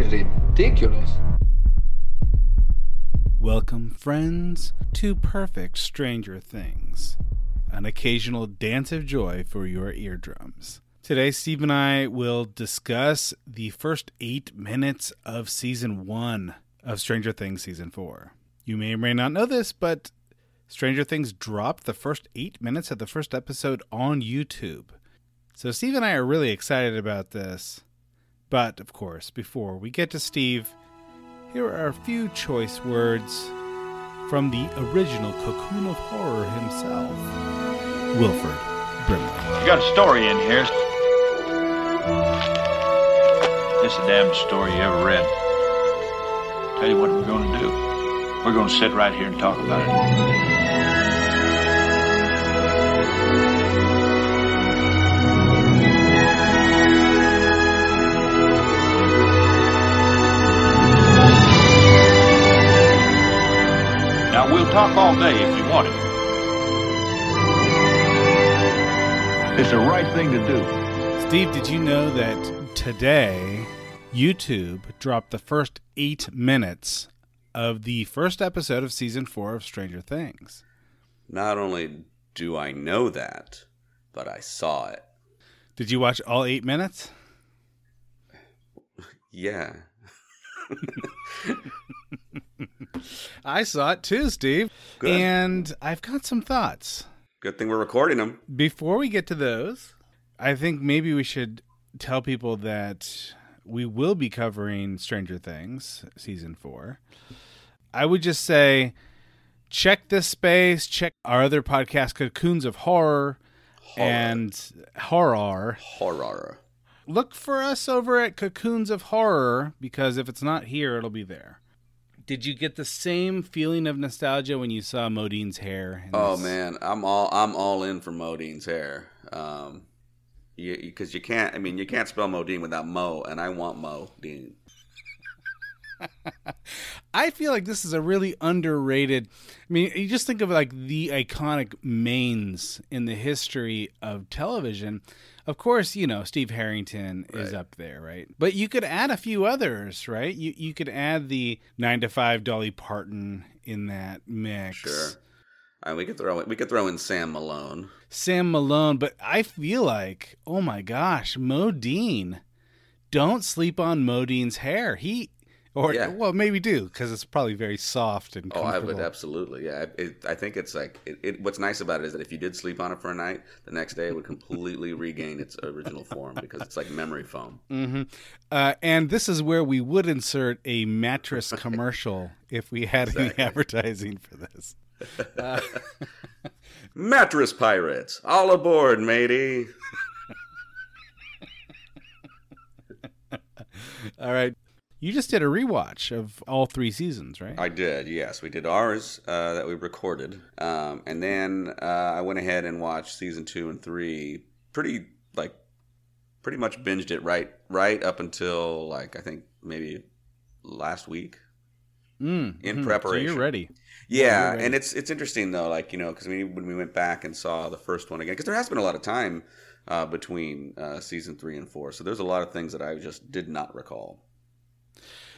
ridiculous. Welcome, friends, to Perfect Stranger Things, an occasional dance of joy for your eardrums. Today, Steve and I will discuss the first eight minutes of season one of Stranger Things season four. You may or may not know this, but Stranger Things dropped the first eight minutes of the first episode on YouTube. So, Steve and I are really excited about this. But, of course, before we get to Steve, here are a few choice words from the original cocoon of horror himself, Wilford Brimley. You got a story in here. It's the damnedest story you ever read. Tell you what we're going to do. We're going to sit right here and talk about it. Talk all day if you want it. It's the right thing to do. Steve, did you know that today YouTube dropped the first eight minutes of the first episode of season four of Stranger Things? Not only do I know that, but I saw it. Did you watch all eight minutes? Yeah. I saw it too, Steve. Good. And I've got some thoughts. Good thing we're recording them. Before we get to those, I think maybe we should tell people that we will be covering Stranger Things season four. I would just say check this space, check our other podcast, Cocoons of Horror, and Horror. Horror. Look for us over at Cocoons of Horror because if it's not here, it'll be there. Did you get the same feeling of nostalgia when you saw Modine's hair? Oh this? man, I'm all I'm all in for Modine's hair. Um, because you, can't. I mean, you can't spell Modine without Mo, and I want Mo Dean. I feel like this is a really underrated. I mean, you just think of like the iconic manes in the history of television. Of course, you know Steve Harrington is up there, right? But you could add a few others, right? You you could add the nine to five Dolly Parton in that mix. Sure. We could throw we could throw in Sam Malone. Sam Malone, but I feel like, oh my gosh, Modine. Don't sleep on Modine's hair. He, or Yeah. well, maybe do because it's probably very soft and Oh, I would absolutely. Yeah, it, I think it's like it, it, what's nice about it is that if you did sleep on it for a night, the next day it would completely regain its original form because it's like memory foam. hmm Uh, and this is where we would insert a mattress commercial if we had any advertising for this. Uh, Mattress pirates, all aboard, matey. all right. You just did a rewatch of all three seasons, right? I did, yes. We did ours uh, that we recorded, um, and then uh, I went ahead and watched season two and three. Pretty like, pretty much binged it right, right up until like I think maybe last week. Mm, in. So preparation. you're ready. Yeah, you're ready. and it's it's interesting though, like you know, because we, when we went back and saw the first one again, because there has been a lot of time uh, between uh, season three and four, so there's a lot of things that I just did not recall.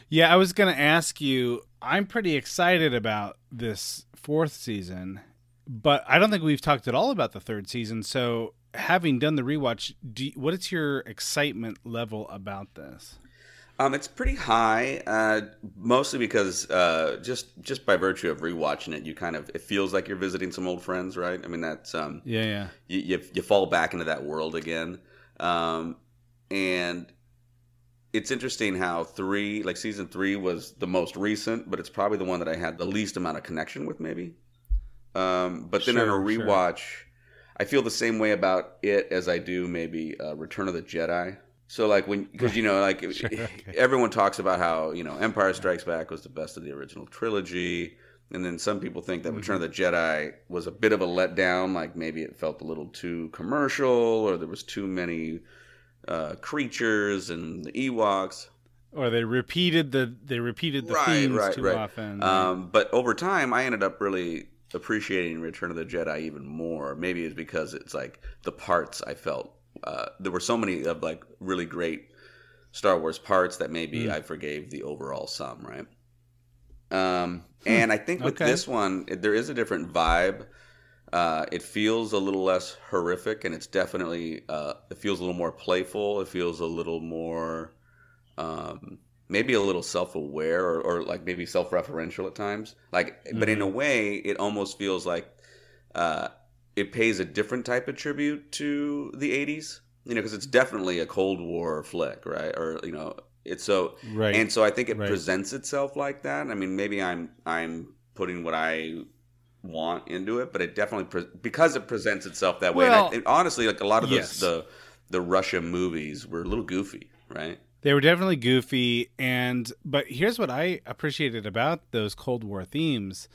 Yeah, I was going to ask you. I'm pretty excited about this fourth season, but I don't think we've talked at all about the third season. So, having done the rewatch, do you, what is your excitement level about this? Um, it's pretty high, uh, mostly because uh, just just by virtue of rewatching it, you kind of it feels like you're visiting some old friends, right? I mean, that's um, Yeah, yeah. you, you you fall back into that world again, um, and it's interesting how three, like season three, was the most recent, but it's probably the one that I had the least amount of connection with, maybe. Um, but then on a Sure, sure. rewatch, I feel the same way about it as I do maybe uh, Return of the Jedi. So like when because you know like Sure, okay. everyone talks about how you know Empire Strikes Back was the best of the original trilogy, and then some people think that Return of the Jedi was a bit of a letdown. Like maybe it felt a little too commercial, or there was too many uh, creatures and the Ewoks. Or they repeated the they repeated the Right, themes right, too right. often. Um, but over time, I ended up really appreciating Return of the Jedi even more. Maybe it's because it's like the parts I felt uh, there were so many of like really great Star Wars parts that maybe Mm. I forgave the overall sum, right? Um, and I think with Okay. this one, there is a different vibe. Uh, it feels a little less horrific, and it's definitely uh, it feels a little more playful. It feels a little more, um, maybe a little self-aware, or, or like maybe self-referential at times. Like, but in a way, it almost feels like uh, it pays a different type of tribute to the '80s. You know, because it's definitely a Cold War flick, right? Or you know, it's so Right. and so I think it Right. presents itself like that. I mean, maybe I'm I'm putting what I want into it, but it definitely pre- because it presents itself that way. Well, and I, and honestly, like a lot of those yes. the the Russia movies were a little goofy, right? They were definitely goofy and but here's what I appreciated about those Cold War themes.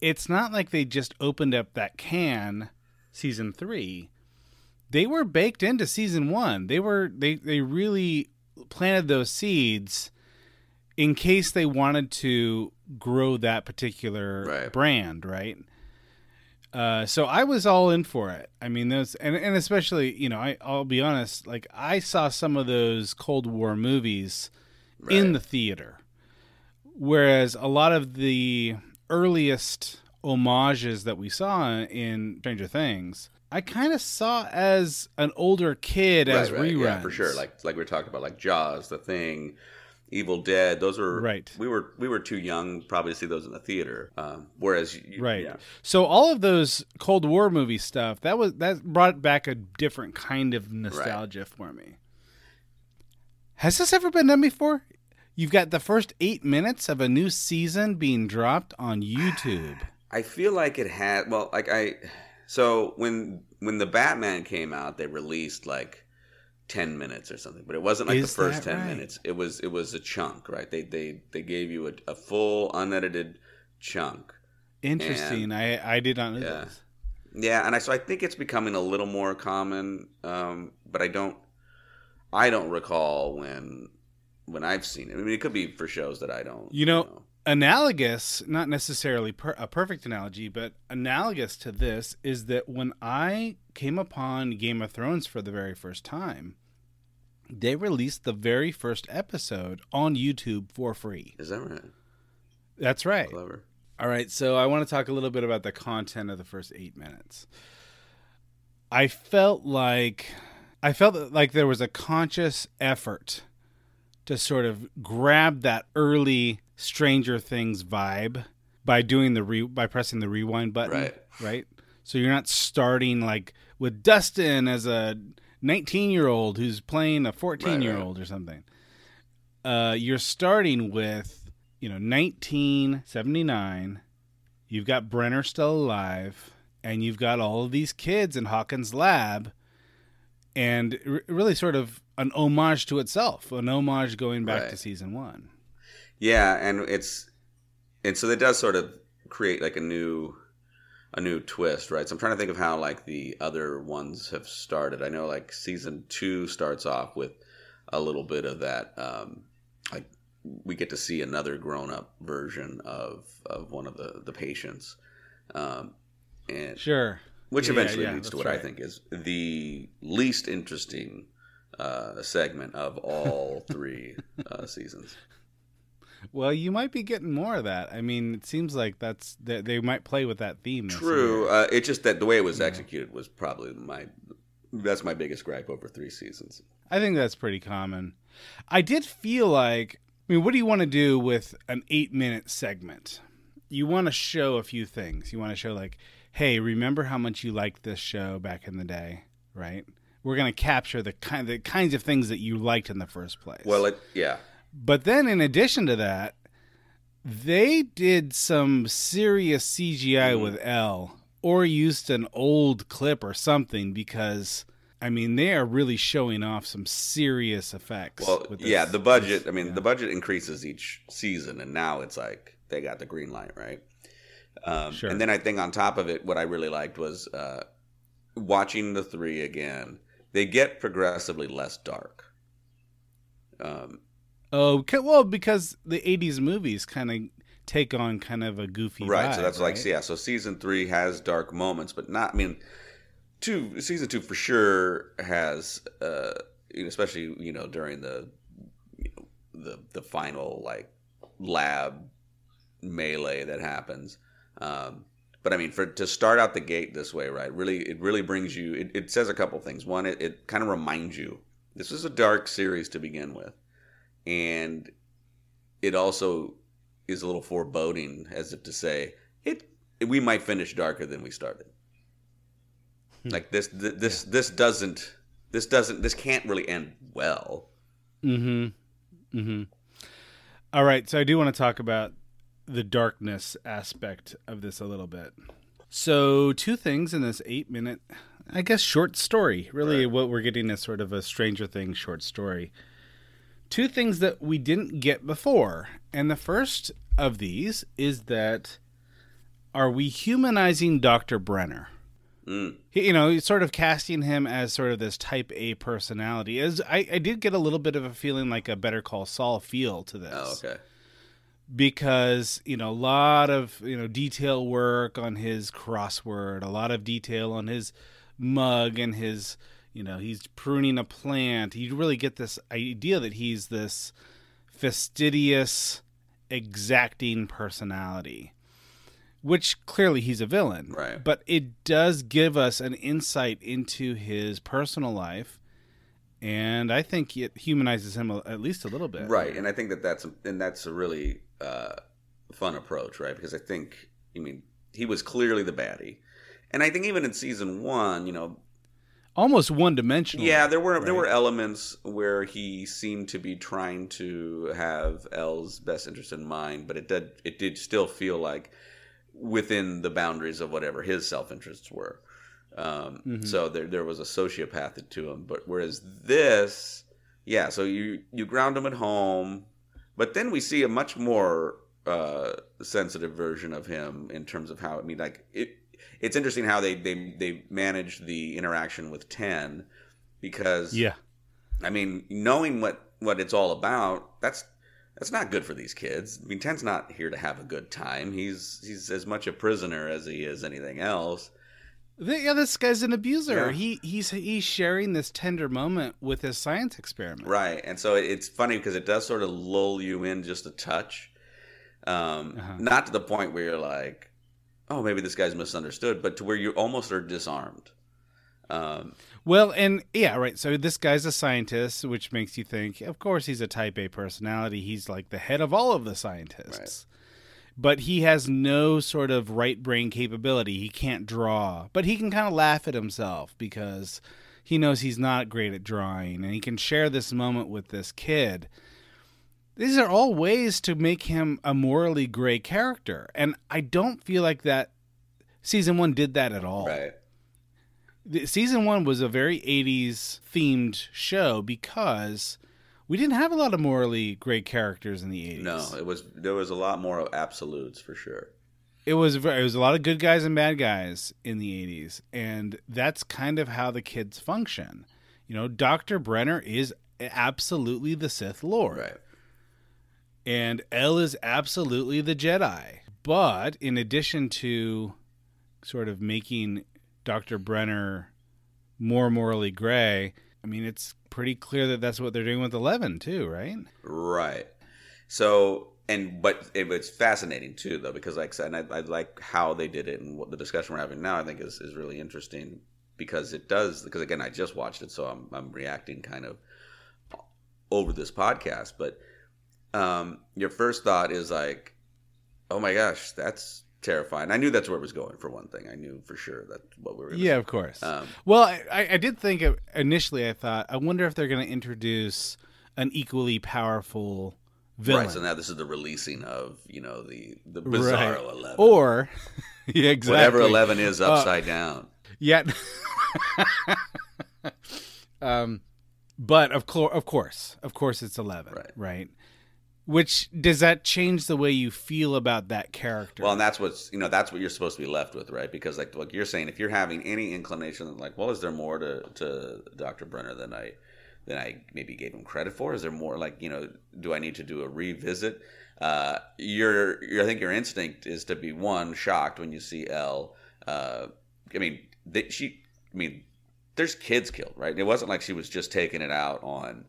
It's not like they just opened up that can season 3. They were baked into season 1. They were they they really planted those seeds in case they wanted to grow that particular Right. brand, right? Uh, so I was all in for it. I mean, those and, and especially you know I I'll be honest, like I saw some of those Cold War movies in the theater, whereas a lot of the earliest homages that we saw in Stranger Things, I kind of saw as an older kid as right, right. reruns. Yeah, for sure. Like like we were talking about, like Jaws, The Thing, Evil Dead. Those were Right. We were we were too young probably to see those in the theater. Um, whereas you, Right. yeah. So all of those Cold War movie stuff that was that brought back a different kind of nostalgia for me. Has this ever been done before? You've got the first eight minutes of a new season being dropped on YouTube. I feel like it had well, like I so when when the Batman came out, they released like ten minutes or something, but it wasn't like Is the first ten right? minutes. It was it was a chunk, right? They they they gave you a, a full unedited chunk. Interesting. I I did not know Yeah. this. Yeah, and I so I think it's becoming a little more common, um, but I don't I don't recall when when I've seen it. I mean, it could be for shows that I don't. You know, analogous, not necessarily per, a perfect analogy, but analogous to this is that when I came upon Game of Thrones for the very first time, they released the very first episode on YouTube for free. is that right? That's right. Clever. All right, so I want to talk a little bit about the content of the first eight minutes. I felt like I felt like there was a conscious effort to sort of grab that early Stranger Things vibe by doing the re- by pressing the rewind button, Right. Right. So you're not starting like with Dustin as a 19 year old who's playing a 14 year old or something. Uh, you're starting with you know 1979. You've got Brenner still alive, and you've got all of these kids in Hawkins' lab, and r- really sort of an homage to itself, an homage going back Right. to season one. Yeah, and it's and so it does sort of create like a new a new twist, right? So I'm trying to think of how like the other ones have started. I know like season two starts off with a little bit of that. Um, like we get to see another grown up version of of one of the the patients, um, and Sure. which Yeah, eventually yeah, leads to what I think is the least interesting uh, segment of all three uh, seasons. Well, you might be getting more of that. I mean, it seems like that's that they might play with that theme. True. Uh, it's just that the way it was executed was probably my that's my biggest gripe over three seasons. I think that's pretty common. I did feel like, I mean, what do you want to do with an eight minute segment? You want to show a few things. You want to show, like, hey, remember how much you liked this show back in the day, right? We're going to capture the kind the kinds of things that you liked in the first place. Well, it yeah, But then, in addition to that, they did some serious CGI Mm-hmm. with El or used an old clip or something because, I mean, they are really showing off some serious effects. well, yeah. The budget. I mean, yeah. the budget increases each season, and now it's like they got the green light, right? Um, Sure. And then I think on top of it, what I really liked was uh, watching the three again. They get progressively less dark. Um, Oh, well, because the '80s movies kind of take on kind of a goofy right. so vibe, that's like right? yeah. So season three has dark moments, but not. I mean, two season two for sure has, uh, especially you know during the you the the final like lab melee that happens. Um, but I mean, for to start out the gate this way, right? Really, it really brings you. It, it says a couple things. One, it, it kind of reminds you this is a dark series to begin with, and it also is a little foreboding, as if to say it. We might finish darker than we started. Like this, th- this, this doesn't, this doesn't, this can't really end well. Mm-hmm. Mm-hmm. All right, so I do want to talk about the darkness aspect of this a little bit. So, two things in this eight minute, I guess, short story. Really, Right. what we're getting is sort of a Stranger Things short story. Two things that we didn't get before. And the first of these is that are we humanizing Dr. Brenner? Mm. He- you know, sort of casting him as sort of this type A personality. As I, I did get a little bit of a feeling like a Better Call Saul feel to this Oh, okay. because you know a lot of you know detail work on his crossword a lot of detail on his mug and his you know he's pruning a plant you really get this idea that he's this fastidious exacting personality which clearly he's a villain Right. but it does give us an insight into his personal life and i think it humanizes him at least a little bit Right, and I think that that's and that's a really uh, fun approach, right? Because I think, I mean, he was clearly the baddie, and I think even in season one, you know, almost one-dimensional yeah, there were there were elements where he seemed to be trying to have El's best interest in mind, but it did it did still feel like within the boundaries of whatever his self interests were. Um, Mhm. So there there was a sociopathic to him, but whereas this, yeah, so you you ground him at home, but then we see a much more uh, sensitive version of him in terms of how I mean, like it. It's interesting how they they they managed the interaction with Ten because yeah I mean, knowing what what it's all about, that's that's not good for these kids. I mean, Ten's not here to have a good time. He's he's as much a prisoner as he is anything else. Yeah, this guy's an abuser. Yeah. He he's he's sharing this tender moment with his science experiment. Right. And so it's funny because it does sort of lull you in just a touch. Um, Uh-huh. Not to the point where you're like, oh, maybe this guy's misunderstood, but to where you almost are disarmed. Um, Well, and yeah, right. So this guy's a scientist, which makes you think, of course, he's a type A personality. He's like the head of all of the scientists. But he has no sort of right brain capability. He can't draw, but he can kind of laugh at himself because he knows he's not great at drawing and he can share this moment with this kid. These are all ways to make him a morally gray character. And I don't feel like that season one did that at all right. the, season one was a very 80s themed show because we didn't have a lot of morally gray characters in the 80s. No, it was there was a lot more of absolutes for sure. It was it was a lot of good guys and bad guys in the 80s and that's kind of how the kids function. You know, Dr. Brenner is absolutely the Sith Lord. Right. And El is absolutely the Jedi. But in addition to sort of making Dr. Brenner more morally gray, I mean, it's pretty clear that that's what they're doing with Eleven too, right? Right. So, and but it was fascinating too, though, because like I said, I, I like how they did it, and what the discussion we're having now, I think is is really interesting because it does. Because again, I just watched it, so I'm I'm reacting kind of over this podcast. But um, your first thought is like, oh my gosh, that's terrifying. I knew that's where it was going. For one thing, I knew for sure that what we were. Yeah, of course. Um, well, I- I, did think of, initially. I thought, I wonder if they're going to introduce an equally powerful villain, Right. So now this is the releasing of you know the the Right. Eleven or yeah, exactly. whatever eleven is Uh, upside down. Yeah. um, but of course, of course, of course, it's eleven, Right. right? Which does that change the way you feel about that character? Well, and that's what's you know that's what you're supposed to be left with, right? Because like like you're saying, if you're having any inclination, like, well, is there more to to Dr. Brenner than I than I maybe gave him credit for? Is there more like you know, do I need to do a revisit? Uh, your, your I think your instinct is to be one shocked when you see El. Uh, I mean, they, she. I mean, there's kids killed, right? It wasn't like she was just taking it out on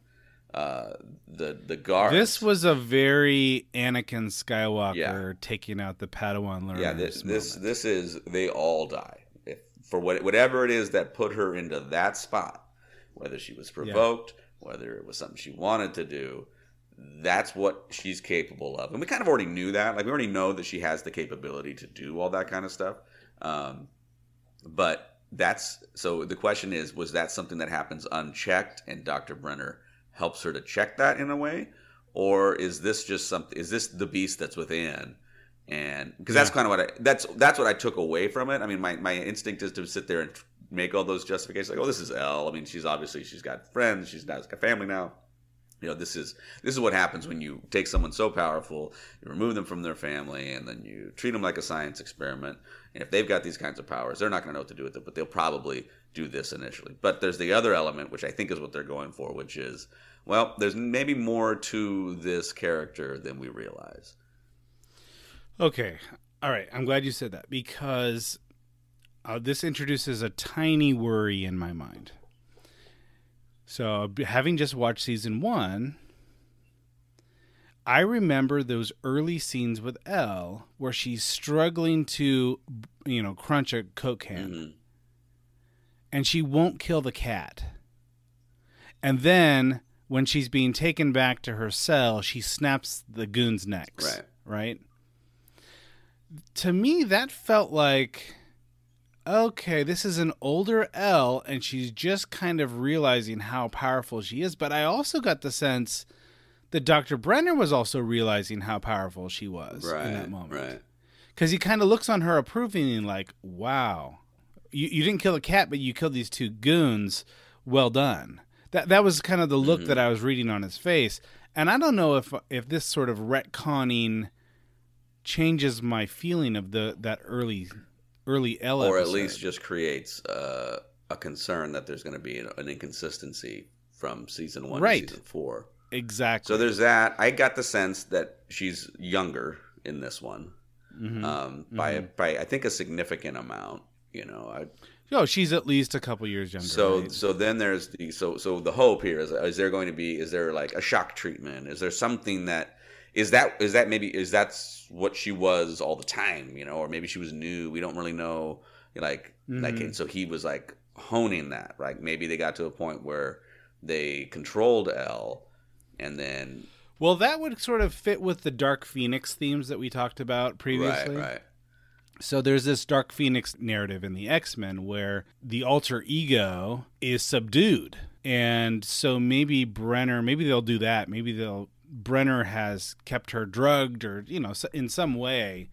uh, the the guards. This was a very Anakin Skywalker taking out the Padawan learners. yeah. This this, this is they all die if, for what whatever it is that put her into that spot, whether she was provoked, whether it was something she wanted to do. That's what she's capable of, and we kind of already knew that. Like we already know that she has the capability to do all that kind of stuff. Um, but that's so. The question is, was that something that happens unchecked, and Dr. Brenner helps her to check that in a way, or is this just something? Is this the beast that's within? And because that's kind of what I that's that's what I took away from it. I mean, my my instinct is to sit there and make all those justifications, like, oh, this is El. I mean, she's obviously she's got friends, she's got a family now. You know, this is this is what happens when you take someone so powerful, you remove them from their family, and then you treat them like a science experiment. And if they've got these kinds of powers, they're not going to know what to do with it, but they'll probably do this initially. But there's the other element, which I think is what they're going for, which is, well, there's maybe more to this character than we realize. Okay. All right. I'm glad you said that because uh, this introduces a tiny worry in my mind. So, having just watched season one, I remember those early scenes with El where she's struggling to, you know, crunch a Coke can Mhm. And she won't kill the cat. And then when she's being taken back to her cell, she snaps the goons' necks. Right. Right. To me, that felt like okay, this is an older El, and she's just kind of realizing how powerful she is. But I also got the sense that Dr. Brenner was also realizing how powerful she was Right. in that moment Right. because he kind of looks on her approvingly like wow you, you didn't kill the cat but you killed these two goons well done that that was kind of the look Mm-hmm. that i was reading on his face and i don't know if if this sort of retconning changes my feeling of the that early early El or at least just creates uh, a concern that there's going to be an, an inconsistency from season one Right. to season four. exactly So there's that. I got the sense that she's younger in this one Mhm. um, by by I think a significant amount. You know, I, oh she's at least a couple years younger so right? so then there's the so so the hope here is is there going to be is there like a shock treatment? Is there something that is that is that maybe is that's what she was all the time? You know, or maybe she was new. We don't really know. Like like Mhm. and so he was like honing that. Right? Maybe they got to a point where they controlled El, and then well that would sort of fit with the dark phoenix themes that we talked about previously right right So there's this Dark Phoenix narrative in the X Men where the alter ego is subdued. And so maybe Brenner, maybe they'll do that. Maybe they'll Brenner has kept her drugged or, you know, in some way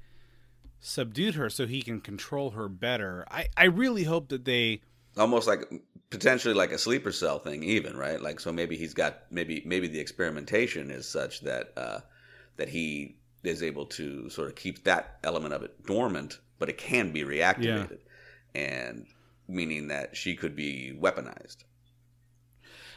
subdued her so he can control her better. I, I really hope that they almost like potentially like a sleeper cell thing even right like so maybe he's got maybe maybe the experimentation is such that uh that he is able to sort of keep that element of it dormant but it can be reactivated and meaning that she could be weaponized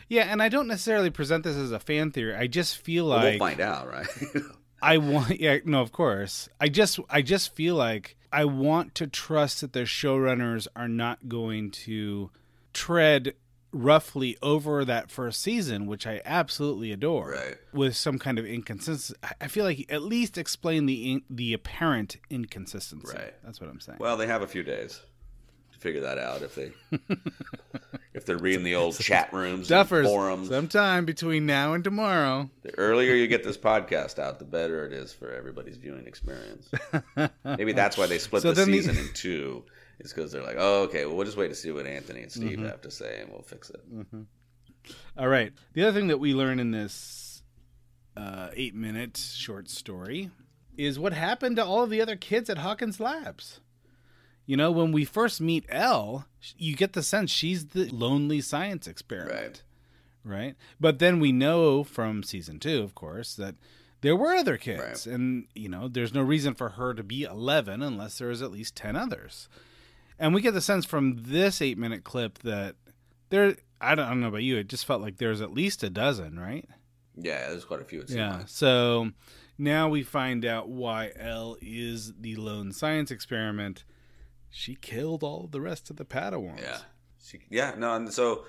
Yeah, and I don't necessarily present this as a fan theory. I just feel Well, like we'll find out right I want yeah, no, of course. I just I just feel like I want to trust that the showrunners are not going to tread roughly over that first season, which I absolutely adore, Right. with some kind of inconsistency. I- I feel like at least explain the in, the apparent inconsistency. Right. That's what I'm saying. well they have a few days to figure that out if they if they're reading the old chat rooms and Duffers, forums sometime between now and tomorrow. The earlier you get this podcast out, the better it is for everybody's viewing experience. Maybe that's why they split So the then the- season in two. Is because they're like, oh, okay, well, we'll just wait to see what Anthony and Mm-hmm. Steve have to say, and we'll fix it. All right. The other thing that we learn in this uh, eight minute short story is what happened to all of the other kids at Hawkins Labs. You know, when we first meet El, you get the sense she's the lonely science experiment. Right. But then we know from season two, of course, that there were other kids. Right. And, you know, there's no reason for her to be 11 unless there is at least 10 others. And we get the sense from this eight minute clip that there, I don't, I don't know about you, it just felt like there's at least a dozen, right? Yeah, there's quite a few. It Yeah. like. So now we find out why El is the lone science experiment. She killed all the rest of the Padawans. yeah, she, yeah. No, and so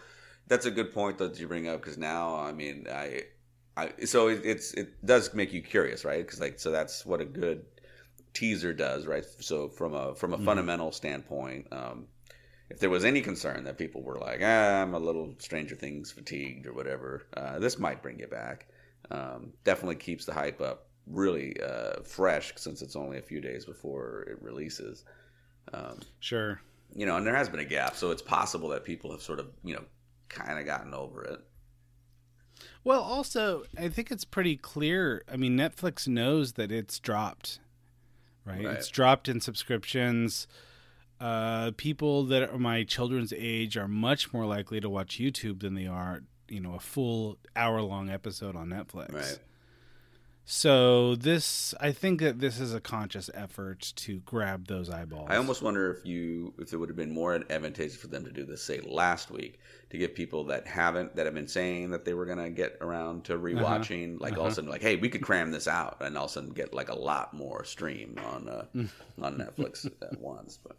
That's a good point that you bring up because now, I mean, I, I so it, it's it does make you curious, right? Because like so that's what a good teaser does, right? So from a from a Mhm. fundamental standpoint, um, if there was any concern that people were like, ah, I'm a little Stranger Things fatigued or whatever, uh, this might bring you back. Um, definitely keeps the hype up really uh, fresh since it's only a few days before it releases. Um, Sure. you know, and there has been a gap, so it's possible that people have sort of, you know, kind of gotten over it. Well, also, I think it's pretty clear. I mean, Netflix knows that it's dropped, right? Right. It's dropped in subscriptions. Uh, people that are my children's age are much more likely to watch YouTube than they are, you know, a full hour long episode on Netflix. Right. So this, I think that this is a conscious effort to grab those eyeballs. I almost wonder if you if it would have been more advantageous for them to do this, say last week, to get people that haven't that have been saying that they were gonna get around to rewatching, like all of Uh-huh. a sudden, like, hey, we could cram this out, and all of a sudden get like a lot more stream on uh, Mm. on Netflix at once. But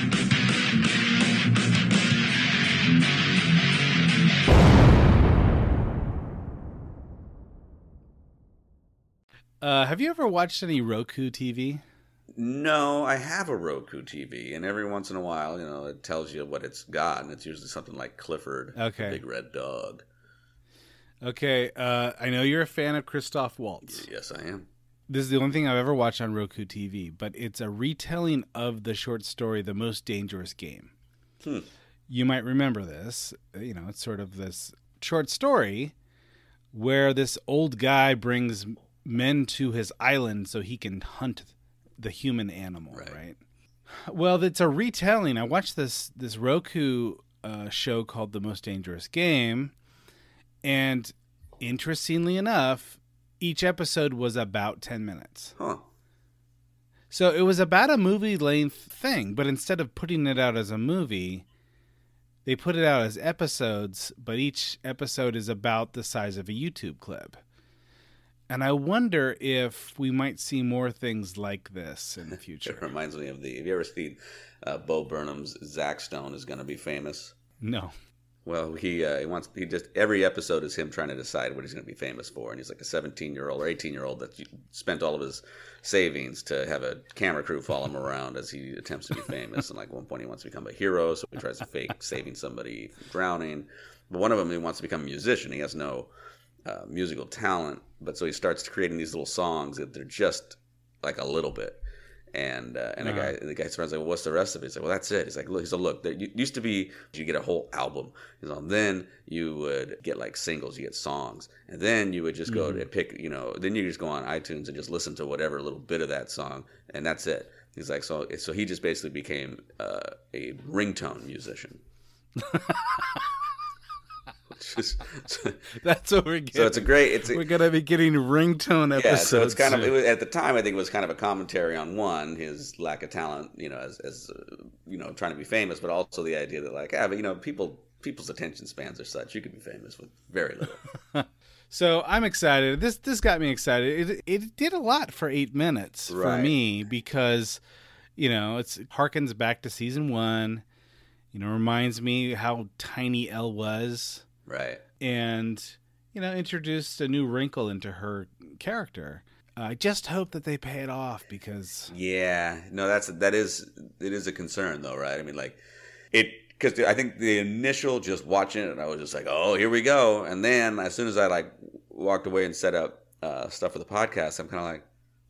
Uh, have you ever watched any Roku TV? no, I have a Roku TV, and every once in a while, you know, it tells you what it's got, and it's usually something like Clifford, the Okay. big red dog. Okay, uh, I know you're a fan of Christoph Waltz. Yes, I am. This is the only thing I've ever watched on Roku TV, but it's a retelling of the short story "The Most Dangerous Game." Hmm. You might remember this. You know, it's sort of this short story where this old guy brings men to his island so he can hunt the human animal, Right. right? Well, it's a retelling. I watched this this Roku uh, show called "The Most Dangerous Game," and interestingly enough, each episode was about ten minutes. Huh. So it was about a movie length thing, but instead of putting it out as a movie, they put it out as episodes, but each episode is about the size of a YouTube clip. And I wonder if we might see more things like this in the future. It reminds me of the. Have you ever seen uh, Bo Burnham's Zach Stone is going to be famous? no. Well, he uh, he wants he just every episode is him trying to decide what he's going to be famous for, and he's like a 17 year old or 18 year old that spent all of his savings to have a camera crew follow him around as he attempts to be famous. and like at one point, he wants to become a hero, so he tries to fake saving somebody from drowning. But one of them, he wants to become a musician. He has no uh, musical talent, but so he starts creating these little songs that they're just like a little bit. And uh, and the guy the guy's friend's like, well, what's the rest of it? He's like, well, that's it. He's like, look, he's like, look, there used to be you get a whole album. He's like, then you would get like singles, you get songs, and then you would just go to pick, you know, then you just go on iTunes and just listen to whatever little bit of that song, and that's it. He's like, so so he just basically became uh, a ringtone musician. Just- so, That's what we're getting. so it's a great. It's a, we're gonna be getting ringtone episodes. yeah, so it's kind of it was, at the time. I think it was kind of a commentary on one his lack of talent, you know, as as uh, you know, trying to be famous, but also the idea that like, yeah, but you know, people people's attention spans are such. You could be famous with very little. So I'm excited. This this got me excited. It it did a lot for eight minutes for me because, you know, it's it harkens back to season one. You know, reminds me how tiny El was, right. and you know, introduced a new wrinkle into her character. I just hope that they pay it off because Yeah, no, that's that is it is a concern though, right? I mean, like it because I think the initial just watching it, I was just like, oh, here we go, and then as soon as I like walked away and set up uh, stuff for the podcast, I'm kind of like,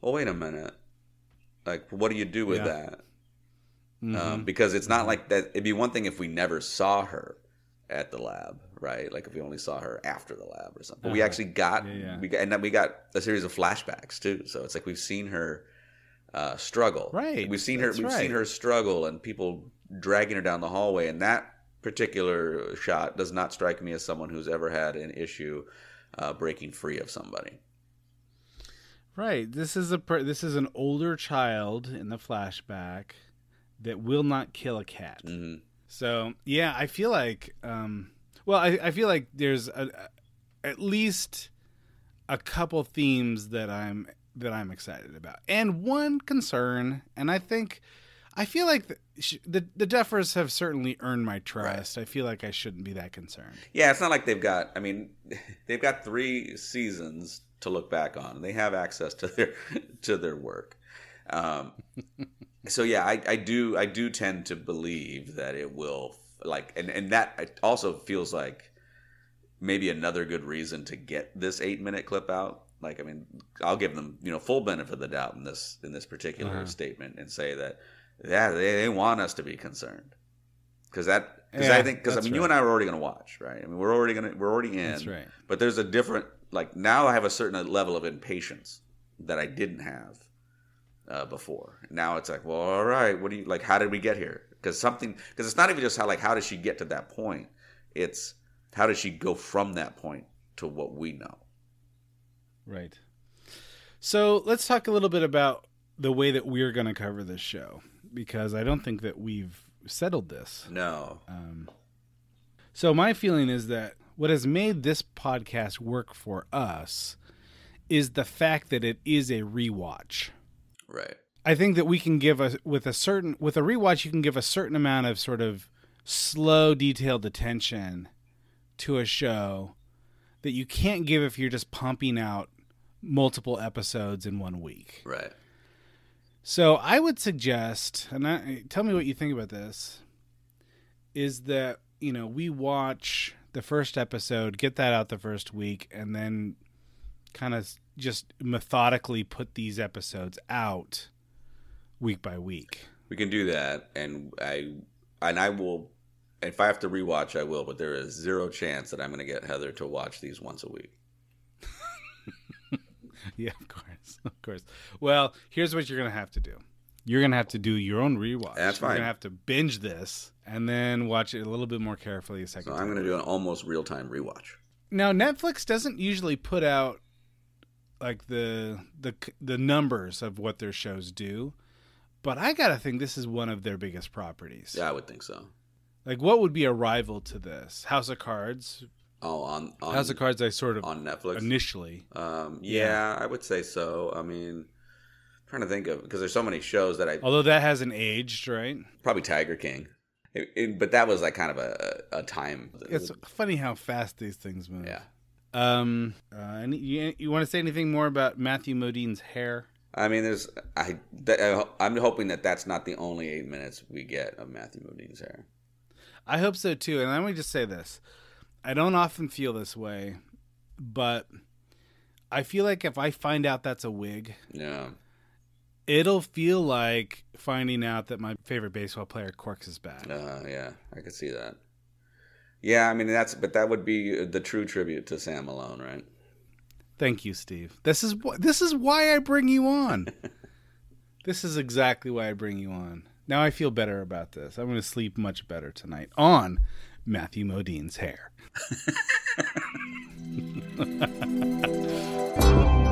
oh, wait a minute, like, what do you do with Yeah. that? Mm-hmm. Um, because it's not like that. It'd be one thing if we never saw her at the lab, right? Like if we only saw her after the lab or something. But we actually got Uh-huh. Yeah, yeah. we got and then we got a series of flashbacks too. So it's like we've seen her uh, struggle. Right, We've seen her. We've right. seen her struggle and people dragging her down the hallway. And that particular shot does not strike me as someone who's ever had an issue uh, breaking free of somebody. Right. This is a this is an older child in the flashback that will not kill a cat. hmm So yeah, I feel like, um, well, I, I feel like there's a, a- at least a couple themes that I'm that I'm excited about, and one concern, and I think I feel like the the, the Duffers have certainly earned my trust. I feel like I shouldn't be that concerned. Yeah, it's not like they've got. I mean, they've got three seasons to look back on. They have access to their to their work. Um, so yeah, I, I do I do tend to believe that it will like, and and that also feels like maybe another good reason to get this eight minute clip out. Like, I mean, I'll give them you know full benefit of the doubt in this in this particular Uh-huh. statement and say that yeah they, they want us to be concerned because that because Yeah, I think because I mean you and I are already going to watch right. I mean we're already going to we're already in. That's right. But there's a different like now I have a certain level of impatience that I didn't have uh, before. Now it's like, well, all right, what do you like? How did we get here? Because something because it's not even just how like how does she get to that point? It's how does she go from that point to what we know? Right. So let's talk a little bit about the way that we're going to cover this show because I don't think that we've settled this. No, Um, so my feeling is that what has made this podcast work for us is the fact that it is a rewatch. right, I think that we can give a with a certain with a rewatch you can give a certain amount of sort of slow detailed attention to a show that you can't give if you're just pumping out multiple episodes in one week. right. So I would suggest, and I, tell me what you think about this, is that you know we watch the first episode, get that out the first week, and then kind of just methodically put these episodes out week by week. We can do that, and I and I will. If I have to rewatch, I will. But there is zero chance that I'm going to get Heather to watch these once a week. Yeah, of course, of course. Well, here's what you're gonna have to do. You're gonna have to do your own rewatch. That's fine. You're gonna have to binge this and then watch it a little bit more carefully a second So. I'm going to do an almost real time rewatch. Now Netflix doesn't usually put out like the the the numbers of what their shows do, but I gotta think this is one of their biggest properties. Yeah, I would think so. Like, what would be a rival to this? House of Cards. Oh, on on House of Cards. I sort of on Netflix. initially. Um, yeah, I would say so. I mean, I'm trying to think of because there's so many shows that I Although that hasn't aged, right? probably Tiger King, It- it- but that was like kind of a, a time. It's funny how fast these things move. yeah. Um. Uh, any, you you want to say anything more about Matthew Modine's hair? I mean, there's I that, I'm hoping that that's not the only eight minutes we get of Matthew Modine's hair. I hope so too. And let me just say this: I don't often feel this way, but I feel like if I find out that's a wig, Yeah, it'll feel like finding out that my favorite baseball player Corks is back. Uh, yeah, I could see that. Yeah, I mean that's but that would be the true tribute to Sam Malone, right? Thank you, Steve. This is wh- this is why I bring you on. this is exactly why I bring you on. Now I feel better about this. I'm going to sleep much better tonight on Matthew Modine's hair.